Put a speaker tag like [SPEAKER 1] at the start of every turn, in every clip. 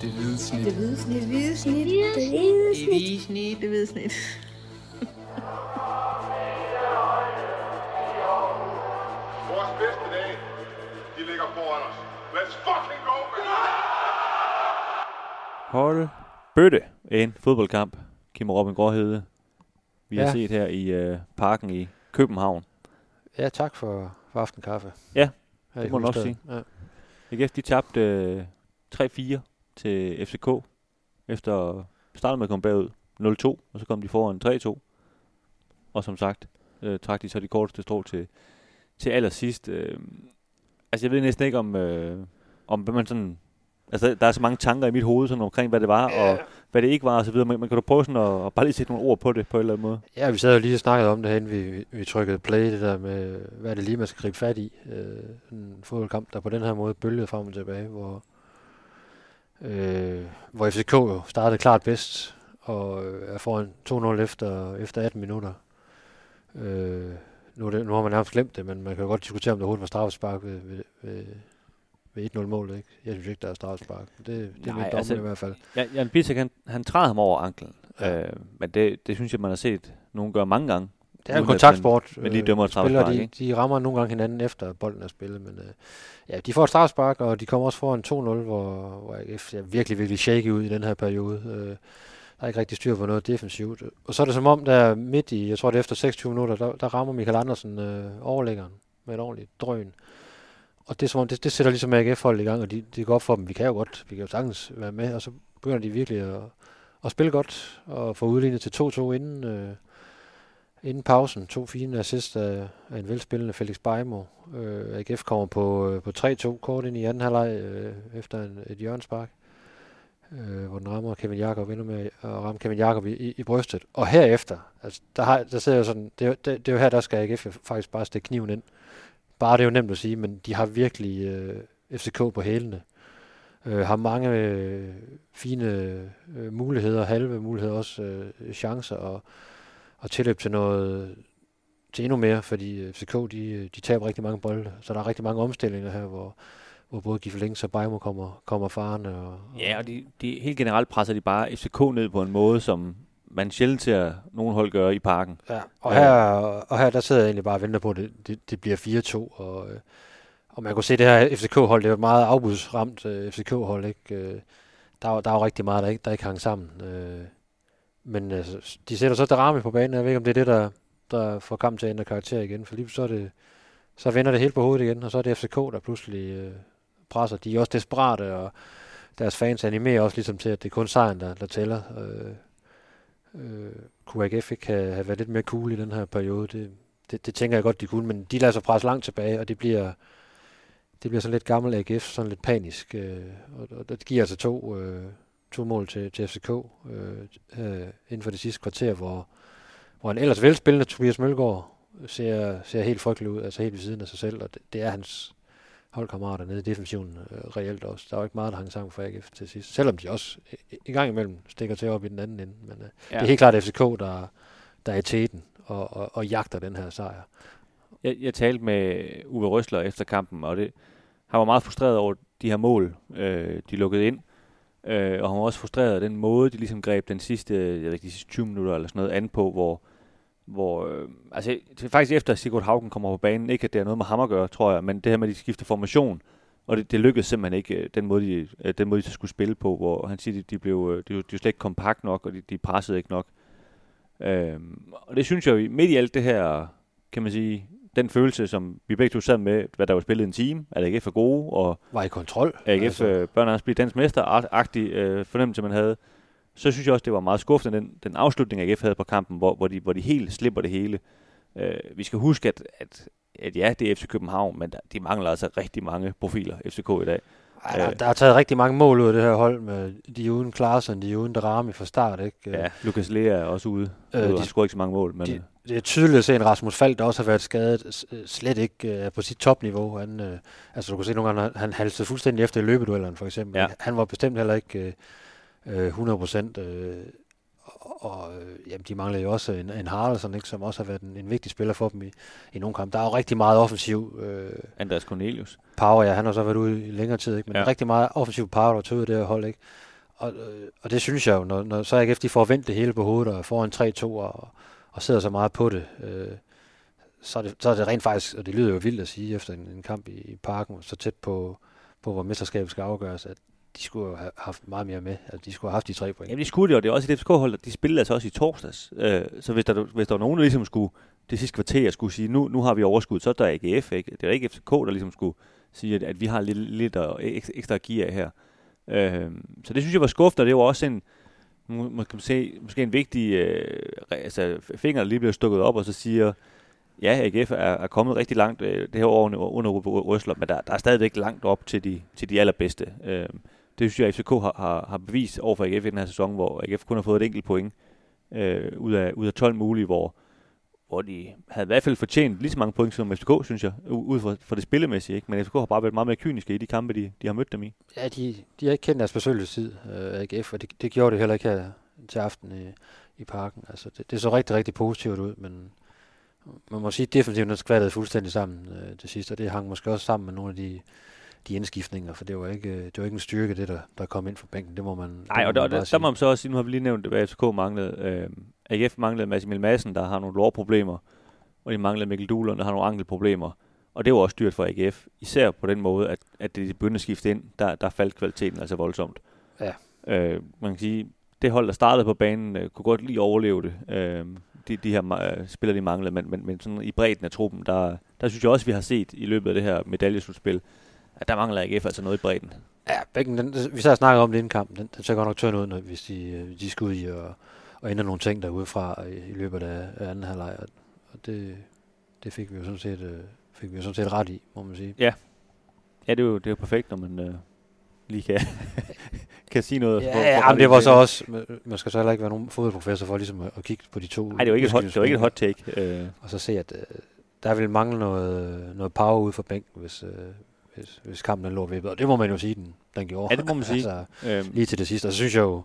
[SPEAKER 1] Det hvide snit.
[SPEAKER 2] Det hvide snit.
[SPEAKER 3] Det hvide snit.
[SPEAKER 2] Det hvide
[SPEAKER 1] Det hvide snit. Det hvide snit.
[SPEAKER 4] Vores bedste dage, de ligger foran os. Let's fucking go, man!
[SPEAKER 5] Hold bøtte en fodboldkamp. Kim Robin Gråhede. Vi har
[SPEAKER 6] Ja.
[SPEAKER 5] set her i øh, parken i København.
[SPEAKER 6] Ja, tak for, for aftenkaffe.
[SPEAKER 5] Ja,
[SPEAKER 6] Her
[SPEAKER 5] det må du nok
[SPEAKER 6] hovedstaden. Ja.
[SPEAKER 5] AGF de tabte øh, 3-4 til FCK. Efter startede med at komme bagud 0-2, og så kom de foran 3-2. Og som sagt, øh, trak de så de korteste strå til, til allersidst. Øh, altså jeg ved næsten ikke om, øh, om hvad man sådan... Altså der er så mange tanker i mit hoved sådan omkring, hvad det var, ja. og hvad det ikke var, og så videre. Men, men kan du prøve sådan at, at bare lige sætte nogle ord på det, på en eller anden måde?
[SPEAKER 6] Ja, vi sad jo lige og snakkede om det her, vi, vi, vi trykkede play, det der med, hvad er det lige, man skal gribe fat i. Øh, en fodboldkamp, der på den her måde bølgede frem og tilbage, hvor, øh, hvor FCK jo startede klart bedst, og øh, er foran 2-0 efter, efter 18 minutter. Øh, nu, det, nu har man nærmest glemt det, men man kan jo godt diskutere, om der overhovedet var straffespark ved, ved, ved, ved 1-0-målet. Ikke? Jeg synes ikke, der er straffespark. Det, det er
[SPEAKER 5] Nej, altså-
[SPEAKER 6] i hvert fald.
[SPEAKER 5] Ja, Jan Bissek, han, han træder ham over anklen. Ja. Øh, men det, det synes jeg, man har set nogen gøre mange gange.
[SPEAKER 6] Det er en kontaktsport.
[SPEAKER 5] man- men lige dømmer et
[SPEAKER 6] Øh,
[SPEAKER 5] straffespark,
[SPEAKER 6] de, de rammer nogle gange hinanden efter bolden er spillet, men øh, ja, de får et straffespark, og de kommer også foran 2-0, hvor, hvor AGF ser virkelig, virkelig shaky ud i den her periode. Øh, der er ikke rigtig styr på noget defensivt. Og så er det som om, der midt i, jeg tror det er efter 26 minutter, der, der rammer Michael Andersen øh, overlæggeren med et ordentligt drøn. Og det, er som om, det, det sætter ligesom AGF-holdet i gang, og de, de går op for dem, vi kan jo godt, vi kan jo sagtens være med, og så begynder de virkelig at, at spille godt, og få udlignet til 2-2 inden, øh, inden pausen. To fine assist af, af en velspillende Felix Beimo. Øh, AGF kommer på, øh, på 3-2 kort ind i anden halvleg øh, efter en, et hjørnspark, øh, hvor den rammer Kevin Jakob endnu med at øh, ramme Kevin Jakob i, i, i brystet. Og herefter, altså, der, har, der sidder jo sådan, det, er det, det er jo her, der skal AGF faktisk bare stikke kniven ind. Bare det er jo nemt at sige, men de har virkelig øh, FCK på hælene. Øh, har mange øh, fine øh, muligheder, halve muligheder også, øh, chancer og, og tilløb til noget, til endnu mere, fordi øh, FCK, de, de taber rigtig mange bolde, så der er rigtig mange omstillinger her, hvor, hvor både Giffelings og Beimo kommer, kommer farne. Og, og
[SPEAKER 5] Ja, og de, de, helt generelt presser de bare FCK ned på en måde, som man sjældent ser nogen hold gøre i parken.
[SPEAKER 6] Ja, og her, og her der sidder jeg egentlig bare og venter på, at det, det, det bliver 4-2, og, øh, og man kunne se det her FCK-hold, det et meget afbudsramt øh, FCK-hold, ikke? Øh, der, var, der var rigtig meget, der ikke, der ikke hang sammen. Øh, men altså, de sætter så Darami på banen, jeg ved ikke, om det er det, der, der får kampen til at ændre karakter igen, for lige så er det, så vender det helt på hovedet igen, og så er det FCK, der pludselig øh, presser. De er også desperate, og deres fans animerer også ligesom til, at det er kun sejren, der, der tæller. Øh, øh, kunne AGF ikke have, have været lidt mere cool i den her periode? Det, det, det tænker jeg godt, de kunne, men de lader sig presse langt tilbage, og det bliver, det bliver sådan lidt gammel AGF, sådan lidt panisk. Øh, og, og det giver altså to, øh, to mål til, til FCK øh, øh, inden for det sidste kvarter, hvor, hvor en ellers velspillende Tobias Mølgaard ser, ser helt frygtelig ud, altså helt ved siden af sig selv, og det, det er hans holdkammerater nede i defensiven øh, reelt også. Der var ikke meget, der hang sammen for AGF til sidst, selvom de også i- i gang imellem stikker til op i den anden ende. Men øh, ja. det er helt klart FCK, der, der er i teten og, og, og jagter den her sejr.
[SPEAKER 5] Jeg, jeg talte med Uwe Røsler efter kampen, og det, han var meget frustreret over de her mål, øh, de lukkede ind. Øh, og han var også frustreret af den måde, de ligesom greb den sidste, jeg ved de sidste 20 minutter eller sådan noget an på, hvor, hvor øh, altså det er faktisk efter Sigurd Haugen kommer på banen, ikke at det har noget med ham at gøre, tror jeg, men det her med, at de skifter formation, og det, det lykkedes simpelthen ikke, øh, den måde, de, øh, den måde, de skulle spille på, hvor han siger, de, de blev, øh, de, de var slet ikke kompakt nok, og de, de pressede ikke nok. Øhm, og det synes jeg midt i alt det her, kan man sige, den følelse, som vi begge to sad med, hvad der var spillet en time, at AGF er gode, og
[SPEAKER 6] Var i kontrol.
[SPEAKER 5] AGF altså. øh, bør nærmest blive dansk mester-agtig øh, fornemmelse, man havde, så synes jeg også, det var meget skuffende, den, den afslutning, AGF havde på kampen, hvor, hvor, de, hvor de helt slipper det hele. Øh, vi skal huske, at, at, at ja, det er FC København, men der, de mangler altså rigtig mange profiler, FCK i dag.
[SPEAKER 6] Ej, der,
[SPEAKER 5] Øh.
[SPEAKER 6] der er taget rigtig mange mål ud af det her hold. Med, de er uden Klaasen, de er uden Darami fra start. Ikke?
[SPEAKER 5] Ja, Lukas Lea er også ude.
[SPEAKER 6] Øh,
[SPEAKER 5] Øh,
[SPEAKER 6] de-
[SPEAKER 5] han scorede ikke så mange mål, men
[SPEAKER 6] de-
[SPEAKER 5] de,
[SPEAKER 6] det er tydeligt at se en Rasmus Falk, der også har været skadet, øh, slet ikke øh, på sit topniveau. Han, øh, altså du kan se nogle gange, han- halsede fuldstændig efter i løbeduellerne for eksempel.
[SPEAKER 5] Ja.
[SPEAKER 6] Han var bestemt heller ikke øh, øh, 100 procent. Øh, og øh, jamen, de manglede jo også en, en Haraldsson, ikke, som også har været en, en vigtig spiller for dem i, i nogle kampe. Der er jo rigtig meget offensiv øh,
[SPEAKER 5] Andreas Cornelius.
[SPEAKER 6] power, ja, han har så været ude i længere tid, ikke? men
[SPEAKER 5] Ja.
[SPEAKER 6] rigtig meget offensiv power, der tog ud det her hold. Ikke? Og, øh, og det synes jeg jo, når, når så AGF de får vendt det hele på hovedet og får en 3-2 og, og sidder så meget på det, øh, så, er det, så er det rent faktisk, og det lyder jo vildt at sige efter en, en kamp i, i parken, så tæt på, på hvor mesterskabet skal afgøres, at de skulle have haft meget mere med. Altså, de skulle have haft de tre point.
[SPEAKER 5] Jamen, de skulle det, og det er også et FCK-hold, de spillede altså også i torsdags. Øh, så hvis der, hvis der var nogen, der ligesom skulle det sidste kvarter skulle sige, nu, nu har vi overskud, så er der AGF, ikke? Det er ikke FCK, der ligesom skulle sige, at, at vi har lidt, lidt ekstra, gear her. Øh, så det synes jeg var skuffende, og det var også en, øh, må, kan man se, måske en vigtig øh, altså, finger, der lige bliver stukket op, og så siger, ja, AGF er, er kommet rigtig langt øh, det her år under, under Røsler, men der, der er stadigvæk langt op til de, til de allerbedste. Øh, det synes jeg, at FCK har, har, har bevist over for AGF i den her sæson, hvor AGF kun har fået et enkelt point øh, ud, af, ud af 12 mulige, hvor, hvor de havde i hvert fald fortjent lige så mange point som FCK, synes jeg, ud fra, fra det spillemæssige. Ikke? Men FCK har bare været meget mere kyniske i de kampe, de, de har mødt dem i.
[SPEAKER 6] Ja, de, de har ikke kendt deres besøgelsestid, øh, AGF, og det, det gjorde det heller ikke her til aften i, i parken. Altså, det, det så rigtig, rigtig positivt ud, men man må sige, at den skvattede fuldstændig sammen øh, til sidst, og det hang måske også sammen med nogle af de, de indskiftninger, for det var ikke, øh, det var ikke en styrke, det der, der kom ind fra bænken. Det må man
[SPEAKER 5] Nej, og der, der, der må man så også sige, nu har vi lige nævnt, hvad FCK manglede. Øh, AGF manglede Mads Emil Madsen, der har nogle lårproblemer, og de manglede Mikkel Duhlund, der har nogle ankelproblemer. Og det var også dyrt for AGF, især på den måde, at, at det de begyndte at skifte ind, der, der faldt kvaliteten altså voldsomt.
[SPEAKER 6] Ja.
[SPEAKER 5] Øh, man kan sige, det hold, der startede på banen, øh, kunne godt lige overleve det. Øh, de, de her øh, spillere, de manglede, men, men, men sådan i bredden af truppen, der, der synes jeg også, vi har set i løbet af det her medaljeslutspil, at der mangler AGF altså noget i bredden.
[SPEAKER 6] Ja, bækken, den, vi sad og snakkede om det inden kampen. Den, den ser godt nok tynd ud, når, hvis de, øh, de skal ud i og, og ændre nogle ting derude fra i, i løbet af, af anden halvleg. Og, og det, det fik vi jo sådan set, øh, fik vi jo sådan set ret i, må man sige.
[SPEAKER 5] Ja, det er jo, det er jo perfekt, når man øh, lige kan, kan sige noget.
[SPEAKER 6] Ja,
[SPEAKER 5] hvor-
[SPEAKER 6] ja men det var så også, man- man skal så heller ikke være nogen fodboldprofessor for ligesom at, at kigge på de to.
[SPEAKER 5] Nej, det var ikke et hot, det var ikke et hot take. Øh,
[SPEAKER 6] Og så se, at øh, der vil mangle noget, noget power ud for bænken, hvis, øh, hvis, hvis kampen er lå vippet. Og det må man jo sige, den, den gjorde.
[SPEAKER 5] Ja, det må man sige.
[SPEAKER 6] altså,
[SPEAKER 5] øh,
[SPEAKER 6] lige til det sidste. Og så synes jeg jo,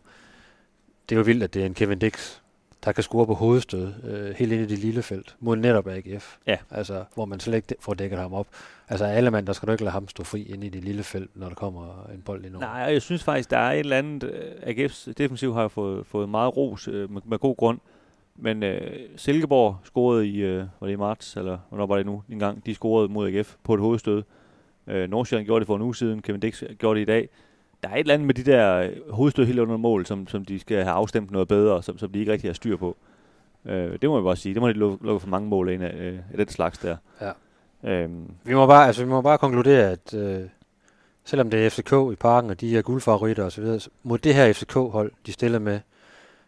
[SPEAKER 6] det er jo vildt, at det er en Kevin Dix, der kan score på hovedstød øh, helt ind i det lille felt, mod netop AGF.
[SPEAKER 5] Ja.
[SPEAKER 6] Altså, hvor man slet ikke får dækket ham op. Altså, alle mand, der skal du ikke lade ham stå fri ind i det lille felt, når der kommer en bold ind over.
[SPEAKER 5] nej, jeg synes faktisk, der er et eller andet... Øh, AGF's defensiv har fået, fået meget ros øh, med, med god grund. Men øh, Silkeborg scorede i, øh, var det i marts, eller hvornår var det nu en gang, de scorede mod AGF på et hovedstød. Øh, Nordsjælland gjorde det for en uge siden, Kevin Dix gjorde det i dag. Der er et eller andet med de der øh, hovedstød helt under mål, som, som de skal have afstemt noget bedre, som, som de ikke rigtig har styr på. Øh, det må jeg bare sige. Det må de lukke, lukke for mange mål ind af, øh, af den slags der.
[SPEAKER 6] Ja.
[SPEAKER 5] Øhm,
[SPEAKER 6] Vi må bare, altså, vi må bare konkludere, at øh, selvom det er FCK i parken, og de er guldfavoritter osv., så mod det her FCK-hold, de stiller med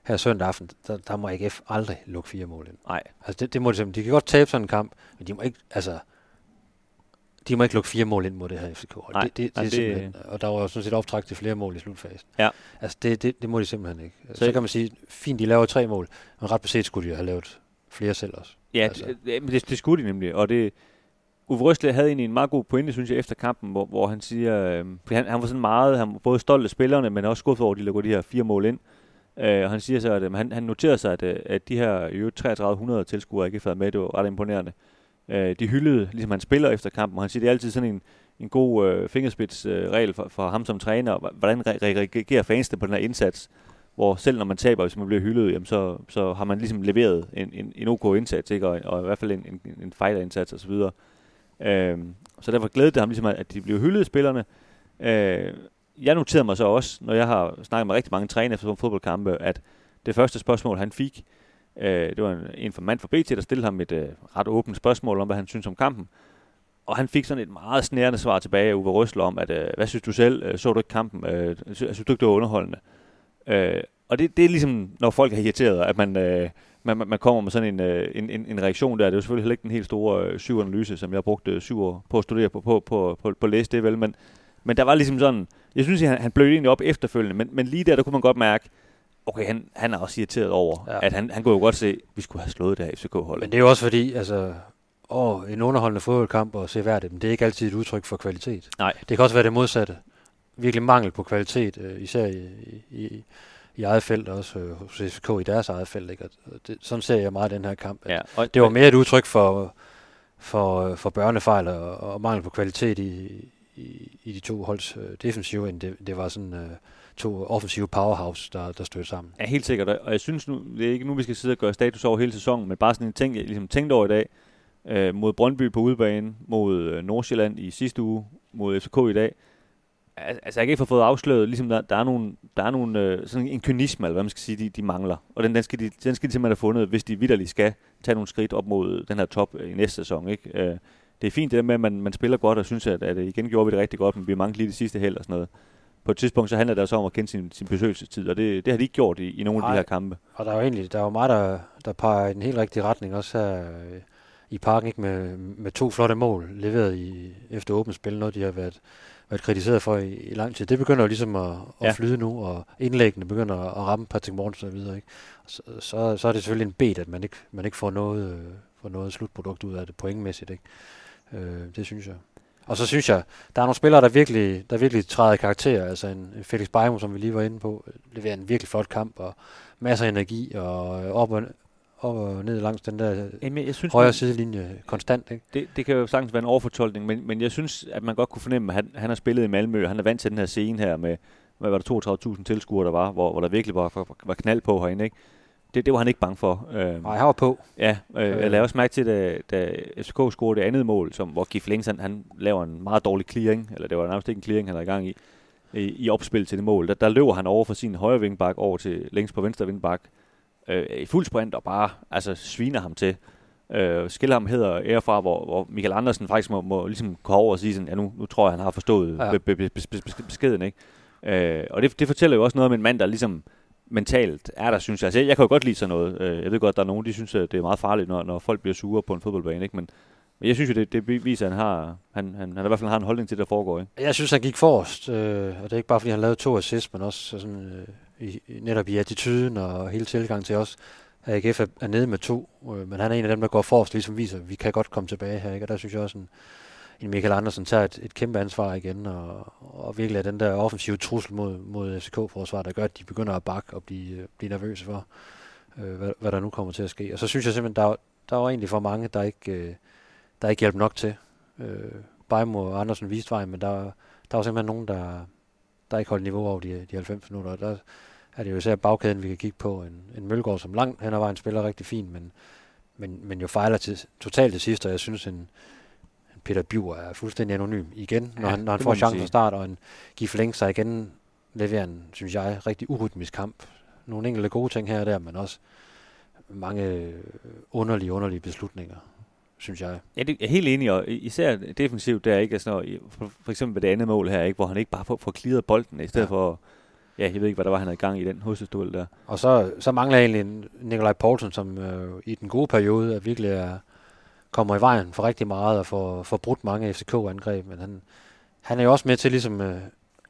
[SPEAKER 6] her søndag aften, der, der må AGF aldrig lukke fire mål ind.
[SPEAKER 5] nej,
[SPEAKER 6] Altså det, det må de simpelthen. De kan godt tabe sådan en kamp, men de må ikke, altså, de må ikke lukke fire mål ind mod det her FCK-hold.
[SPEAKER 5] Nej,
[SPEAKER 6] det, det, det, er
[SPEAKER 5] det-
[SPEAKER 6] simpelthen, og der var jo sådan set optræk til flere mål i slutfasen.
[SPEAKER 5] Ja.
[SPEAKER 6] Altså det, det, det må de simpelthen ikke. Så,
[SPEAKER 5] Så-
[SPEAKER 6] så kan man sige, fint, de laver tre mål, men ret beset skulle de have lavet flere selv også.
[SPEAKER 5] Ja,
[SPEAKER 6] Altså.
[SPEAKER 5] det, det, det skulle de nemlig, og det... Uwe Røsle havde egentlig en meget god pointe, synes jeg, efter kampen, hvor, hvor han siger, øh, han, han var sådan meget, han var både stolt af spillerne, men også skuffet over, at de lukker de her fire mål ind. Øh, og han siger så, at øh, han, han noterede sig, at, øh, at de her i øvrigt 3300 tilskuere ikke har været med, det var ret imponerende. Øh, Øh, de hyldede, ligesom han spiller efter kampen, og han siger, det er altid sådan en, en god øh, fingerspidsregel øh, regel for, for ham som træner, hvordan re- re- reagerer fansene på den her indsats, hvor selv når man taber, hvis man bliver hyldet, jamen så, så har man ligesom leveret en, en, en OK indsats, ikke? Og, og i hvert fald en, en, en fighter-indsats osv. Øh, så derfor glædede det ham ligesom, at at de blev hyldet, spillerne. Øh, jeg noterede mig så også, når jeg har snakket med rigtig mange trænere efter fodboldkampe, at det første spørgsmål, han fik, øh, det var en, en fra mand fra BT, der stillede ham et øh, ret åbent spørgsmål om, hvad han synes om kampen. Og han fik sådan et meget snærende svar tilbage af Uwe Røsler om, at øh, hvad synes du selv? Øh, så du ikke kampen? Øh, synes du ikke, det var underholdende? Øh, og det, det er ligesom, når folk er irriteret, at man, øh, man, man- kommer med sådan en, øh, en, en, en reaktion der. Det er jo selvfølgelig heller ikke den helt store øh, syv analyse, som jeg har brugt øh, syv år på at studere på, på, på, på, på at læse det vel. Men, men der var ligesom sådan, jeg synes, at han, han blødte egentlig op efterfølgende, men, men lige der, der kunne man godt mærke, okay, han, han er også irriteret over, ja. At han, han kunne jo godt se, at vi skulle have slået det her FCK-hold.
[SPEAKER 6] Men det er jo også fordi, altså, åh, en underholdende fodboldkamp og seværdigt, men det er ikke altid et udtryk for kvalitet.
[SPEAKER 5] Nej.
[SPEAKER 6] Det kan også være det modsatte. Virkelig mangel på kvalitet, øh, især i, i, i eget felt, og også øh, hos FCK i deres eget felt. Ikke? Og det, sådan ser jeg meget den her kamp.
[SPEAKER 5] Ja, og,
[SPEAKER 6] Det var mere et udtryk for, for, for børnefejl og, og mangel på kvalitet i, i, i de to holds øh, defensive, end det, det var sådan øh, to offensive powerhouse, der, der stødte sammen.
[SPEAKER 5] Ja, helt sikkert. Og jeg synes nu, det er ikke nu, vi skal sidde og gøre status over hele sæsonen, men bare sådan en ting, jeg ligesom tænkte over i dag, øh, mod Brøndby på udebane, mod øh, Nordsjælland i sidste uge, mod FCK i dag. Altså, jeg kan ikke få fået afsløret, ligesom der, der er nogle, der er nogle øh, sådan en kynisme, eller hvad man skal sige, de, de mangler. Og den, den, skal de, den skal de simpelthen have fundet, hvis de vidderligt skal tage nogle skridt op mod den her top øh, i næste sæson. Ikke? Øh, det er fint det der med, at man, man spiller godt, og synes, at, at igen gjorde vi det rigtig godt, men vi manglede lige det sidste held og sådan noget. På et tidspunkt, så handler det også om at kende sin, sin besøgelsestid, og det, det har de ikke gjort i, i nogle af de her kampe.
[SPEAKER 6] Og der er jo egentlig der er jo meget, der, der peger i den helt rigtige retning, også her øh, i parken, ikke? Med, med to flotte mål leveret i, efter åbent spil, noget de har været, været kritiseret for i, i lang tid. Det begynder jo ligesom at, at
[SPEAKER 5] Ja.
[SPEAKER 6] flyde nu, og indlæggene begynder at ramme Patrick Mortensen og videre. Ikke? Så, så, så er det selvfølgelig en bed, at man ikke, man ikke får noget, øh, får noget slutprodukt ud af det pointmæssigt. Ikke? Øh, det synes jeg. Og så synes jeg, der er nogle spillere, der virkelig, der virkelig træder i karakter. Altså en Felix Beimo, som vi lige var inde på, leverer en virkelig flot kamp, og masser af energi, og øh, op og, op og ned langs den der
[SPEAKER 5] Jamen, jeg synes,
[SPEAKER 6] højre sidelinje konstant. Ikke?
[SPEAKER 5] det, det kan jo sagtens være en overfortolkning, men, men jeg synes, at man godt kunne fornemme, at han, han har spillet i Malmø, og han er vant til den her scene her med, hvad var der, 32.000 tilskuere, der var, hvor, hvor der virkelig var, var, var knald på herinde, ikke? Det, det var han ikke bange for. Øhm,
[SPEAKER 6] Nej, han var på.
[SPEAKER 5] Ja, øh, jeg lavede også mærke til, da, da FCK scorede det andet mål, som, hvor Gif Links, han, han laver en meget dårlig clearing, eller det var nærmest ikke en clearing, han er i gang i, i, i opspil til det mål. Der, der løber han over fra sin højre vingbak over til længst på venstre vingbak, øh, i fuld sprint, og bare altså, sviner ham til. Øh, skiller ham hedder ære fra, hvor, hvor Michael Andersen faktisk må, må ligesom gå over og sige sådan, ja nu, nu tror jeg, han har forstået
[SPEAKER 6] Ja.
[SPEAKER 5] ja. be, be, be, be, be, beskeden, ikke? Øh, og det, det fortæller jo også noget om en mand, der ligesom mentalt er der, synes jeg. Altså, jeg, jeg kan jo godt lide sådan noget. Øh, jeg ved godt, der er nogen, de synes, at det er meget farligt, når, når folk bliver sure på en fodboldbane, ikke? Men, men jeg synes jo, det, det viser, at han har, han, han, han i hvert fald har en holdning til, det der foregår, ikke?
[SPEAKER 6] Jeg synes, han gik forrest, øh, og det er ikke bare, fordi han lavede to assists, men også altså, sådan, øh, i, netop i attituden og hele tilgangen til os. AGF er, er nede med to, øh, men han er en af dem, der går forrest, ligesom viser, at vi kan godt komme tilbage her. Ikke? Og der synes jeg også, en Michael Andersen tager et, et kæmpe ansvar igen, og, og virkelig er den der offensive trussel mod, mod FCK-forsvar, der gør, at de begynder at bakke og blive, øh, blive nervøse for, øh, hvad, hvad der nu kommer til at ske. Og så synes jeg simpelthen, der, der var egentlig for mange, der ikke, øh, der ikke hjalp nok til. Øh, Bejmo og Andersen viste vejen, men der, der var simpelthen nogen, der, der ikke holdt niveau over de, de 90 minutter. Og der er det jo især bagkæden, vi kan kigge på. En, en Mølgaard, som langt hen ad vejen spiller rigtig fint, men, men, men jo fejler til, totalt til sidst, og jeg synes, en Peter Biver er fuldstændig anonym igen, når
[SPEAKER 5] Ja,
[SPEAKER 6] han, når han får chancen fra start, og en Gif Leng sig igen leverer en, synes jeg, rigtig urytmisk kamp. Nogle enkelte gode ting her og der, men også mange underlige, underlige beslutninger, synes jeg.
[SPEAKER 5] Ja, det er helt enig, og især defensivt, der ikke sådan noget, for, for eksempel ved det andet mål her, ikke, hvor han ikke bare får, får clearet bolden, i stedet
[SPEAKER 6] Ja.
[SPEAKER 5] for, ja, jeg ved ikke, hvad der var, han havde i gang i den hovedstødstuel der.
[SPEAKER 6] Og så, så mangler jeg egentlig en Nikolaj Poulsen, som øh, i den gode periode er virkelig er, kommer i vejen for rigtig meget og får, får brudt mange FCK-angreb. Men han, han er jo også med til ligesom øh,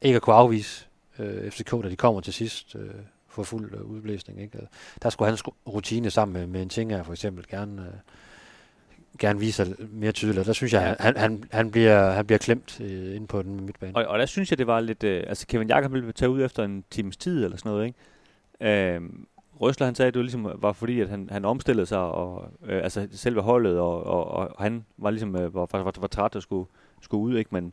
[SPEAKER 6] ikke at kunne afvise øh, FCK, da de kommer til sidst øh, for fuld øh, udblæsning. Ikke? Og Der skulle hans rutine sammen med, med en ting her for eksempel gerne, øh, gerne vise sig mere tydeligt. Og Der synes jeg, han, han, han, bliver, han bliver klemt øh, inde på den midtbane.
[SPEAKER 5] Og, og der synes jeg, det var lidt... Øh, altså, Kevin Jakob ville tage ud efter en times tid eller sådan noget, ikke? Øh, Røsler, han sagde, at det var, ligesom, var fordi, at han, han omstillede sig, og, øh, altså selve holdet, og, og, og han var ligesom, øh, var, var, var, var træt og skulle, skulle ud, ikke? Men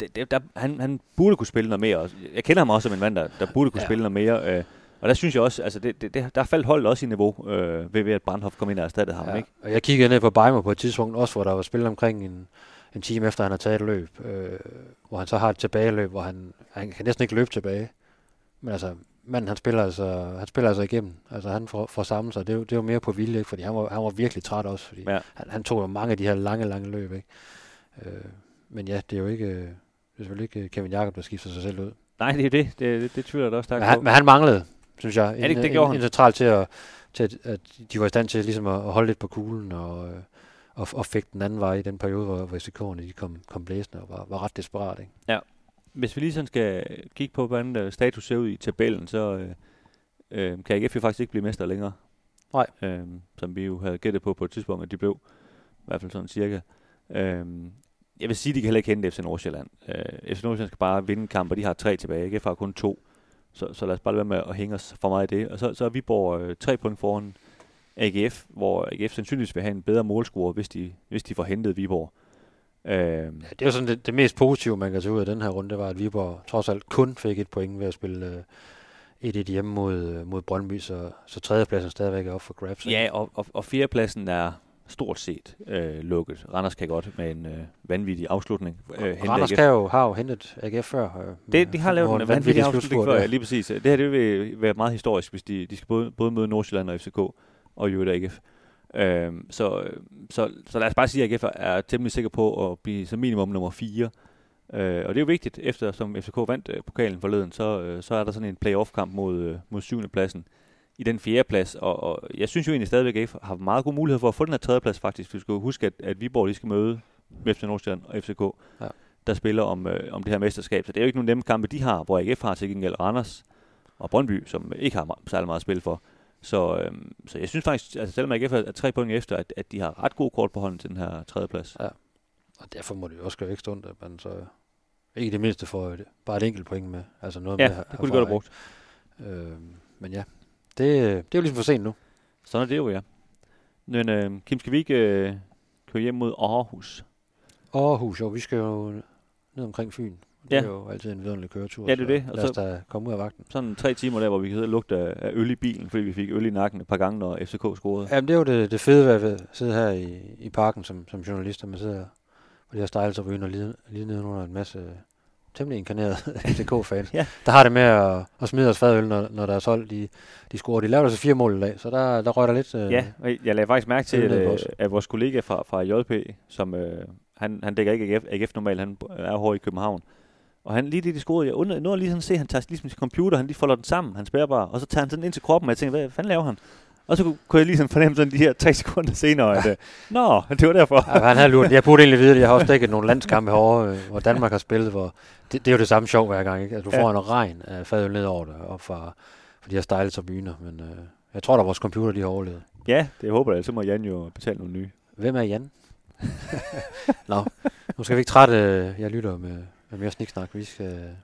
[SPEAKER 5] det, det, der, han, han burde kunne spille noget mere. Jeg kender ham også som en mand, der, der burde kunne
[SPEAKER 6] Ja.
[SPEAKER 5] ja. spille noget mere. Øh, og der synes jeg også, altså det, det, det, der faldt holdet også i niveau, øh, ved, ved at Brandhoff kom ind og erstattede ham, ikke?
[SPEAKER 6] Og jeg kiggede ned på Bejmer på et tidspunkt, også hvor der var spillet omkring en, en time efter, han har taget et løb, øh, hvor han så har et tilbageløb, hvor han, han kan næsten ikke løbe tilbage. Men altså, manden han spiller altså, han spiller altså igennem. Altså han får, får samlet sig. Det det jo mere på vilje, ikke? fordi han var, han var virkelig træt også, fordi
[SPEAKER 5] Ja.
[SPEAKER 6] han, han tog jo mange af de her lange, lange løb. Ikke? Øh, men ja, det er jo ikke, det er selvfølgelig ikke Kevin Jakob, der skifter sig selv ud.
[SPEAKER 5] Nej, det er det. Det, det, det tvivler jeg også
[SPEAKER 6] Men
[SPEAKER 5] stærkt
[SPEAKER 6] han, men han manglede, synes jeg,
[SPEAKER 5] Ja, det-
[SPEAKER 6] en,
[SPEAKER 5] det gjorde
[SPEAKER 6] en,
[SPEAKER 5] han.
[SPEAKER 6] en central til, at, til at, at de var i stand til ligesom at, at holde lidt på kuglen og, øh, og, og fik den anden vej i den periode, hvor, hvor FCK'erne de kom, kom blæsende og var, var ret desperat. Ikke?
[SPEAKER 5] Hvis vi lige sådan skal kigge på, hvordan øh, status ser ud i tabellen, så øh, øh, kan AGF jo faktisk ikke blive mester længere.
[SPEAKER 6] Nej.
[SPEAKER 5] Øh, som vi jo havde gættet på på et tidspunkt, at de blev. I hvert fald sådan cirka. Øh, jeg vil sige, at de kan heller ikke hente FC Nordsjælland. Øh, FC Nordsjælland skal bare vinde kamp, og de har tre tilbage. AGF har kun to. Så, så lad os bare lade være med at hænge os for meget i det. Og så, så er Viborg øh, tre point foran AGF, hvor AGF sandsynligvis vil have en bedre målscore, hvis de, hvis de får hentet Viborg. Øh,
[SPEAKER 6] Ja, det er jo sådan det, det mest positive, man kan tage ud af den her runde, det var, at Viborg trods alt kun fik et point ved at spille øh, 1-1 hjemme mod, øh, mod Brøndby, så, så tredjepladsen stadigvæk er op for grabs. ikke?
[SPEAKER 5] ja, og, og, og fjerdepladsen er stort set øh, lukket. Randers kan godt med en øh, vanvittig afslutning øh,
[SPEAKER 6] Randers
[SPEAKER 5] AGF.
[SPEAKER 6] kan jo, har jo hentet AGF før. Øh,
[SPEAKER 5] Det, de har lavet en vanvittig afslutning
[SPEAKER 6] slutspurt,
[SPEAKER 5] før,
[SPEAKER 6] ja.
[SPEAKER 5] lige præcis. Det her det vil være meget historisk, hvis de, de skal både, både møde Nordsjælland og FCK og Jørgen AGF. Øhm, så, så, så lad os bare sige, at AGF er temmelig sikker på at blive som minimum nummer 4. Øh, og det er jo vigtigt, efter som FCK vandt øh, pokalen forleden, så, øh, så er der sådan en playoff-kamp mod, øh, mod syvende pladsen i den fjerde plads, og, og jeg synes jo egentlig stadigvæk, at AGF har meget god mulighed for at få den her tredje plads faktisk. Vi skal jo huske, at, at Viborg de skal møde FC Nordsjælland og FCK,
[SPEAKER 6] Ja.
[SPEAKER 5] der spiller om, øh, om det her mesterskab. Så det er jo ikke nogen nemme kampe, de har, hvor AGF har til gengæld Randers og Brøndby, som ikke har særlig meget at spille for. Så, øhm, så jeg synes faktisk, altså selvom AGF er tre point efter, at, at de har ret god kort på hånden til den her tredje plads.
[SPEAKER 6] Og derfor må det jo også gøre ekstra ondt, at man så ikke det mindste får et, bare et enkelt point med. Altså noget
[SPEAKER 5] Ja,
[SPEAKER 6] med
[SPEAKER 5] det kunne de godt have brugt.
[SPEAKER 6] Øh, men ja, det, det er jo ligesom for sent nu.
[SPEAKER 5] Sådan er det jo, ja. Men øh, Kim, skal vi ikke øh, køre hjem mod Aarhus?
[SPEAKER 6] Aarhus, jo, vi skal jo ned omkring Fyn. Det
[SPEAKER 5] Ja.
[SPEAKER 6] er jo altid en vidunderlig køretur.
[SPEAKER 5] Ja, det er det.
[SPEAKER 6] Så
[SPEAKER 5] Og
[SPEAKER 6] lad os
[SPEAKER 5] så-
[SPEAKER 6] da komme ud af vagten.
[SPEAKER 5] Sådan tre timer der, hvor vi kan sidde og lugte af, øl i bilen, fordi vi fik øl i nakken et par gange, når FCK scorede.
[SPEAKER 6] Jamen, det er jo det, det fede ved at sidde her i, i parken som, som journalist, og man sidder på de her stejles og ryger lige, lige nede under en masse temmelig inkarnerede FCK-fans.
[SPEAKER 5] Ja.
[SPEAKER 6] Der har det med at, at smide os fadøl, når, når der er solgt. De, de scorer. De laver altså fire mål i dag, så der, der rører der lidt... Øh,
[SPEAKER 5] Ja, og jeg lagde faktisk mærke til, at, øh, at vores kollega fra, fra JP, som øh, han, han dækker ikke AGF, AGF normalt, han er hård i København. Og han lige det, de scorede, jeg undrede, nåede lige sådan at se, at han tager ligesom sin computer, han lige folder den sammen, han spærrer bare, og så tager han sådan ind til kroppen, og jeg tænkte, hvad fanden laver han? Og så kunne, kunne jeg lige sådan fornemme sådan de her tre sekunder senere, at, øh, nå, det var derfor.
[SPEAKER 6] Ja, han havde luret. Jeg burde egentlig vide det. Jeg har også dækket nogle landskampe herovre, øh, hvor Danmark har spillet, hvor det, det er jo det samme sjov hver gang. Ikke? Altså, du
[SPEAKER 5] Ja.
[SPEAKER 6] får en regn af fadøl ned over dig, op fra, fra de her stejle tribuner. Men øh, jeg tror, der vores computer de har overlevet.
[SPEAKER 5] Ja, det håber jeg, så må Jan jo betale nogle nye.
[SPEAKER 6] Hvem er Jan? Nå, nu skal vi ikke trætte øh, jeg lytter med, med mere sniksnak. Vi skal,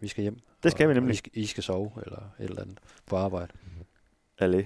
[SPEAKER 6] vi skal hjem.
[SPEAKER 5] Det skal vi nemlig.
[SPEAKER 6] I skal, I skal sove eller et eller andet på arbejde.
[SPEAKER 5] Allé.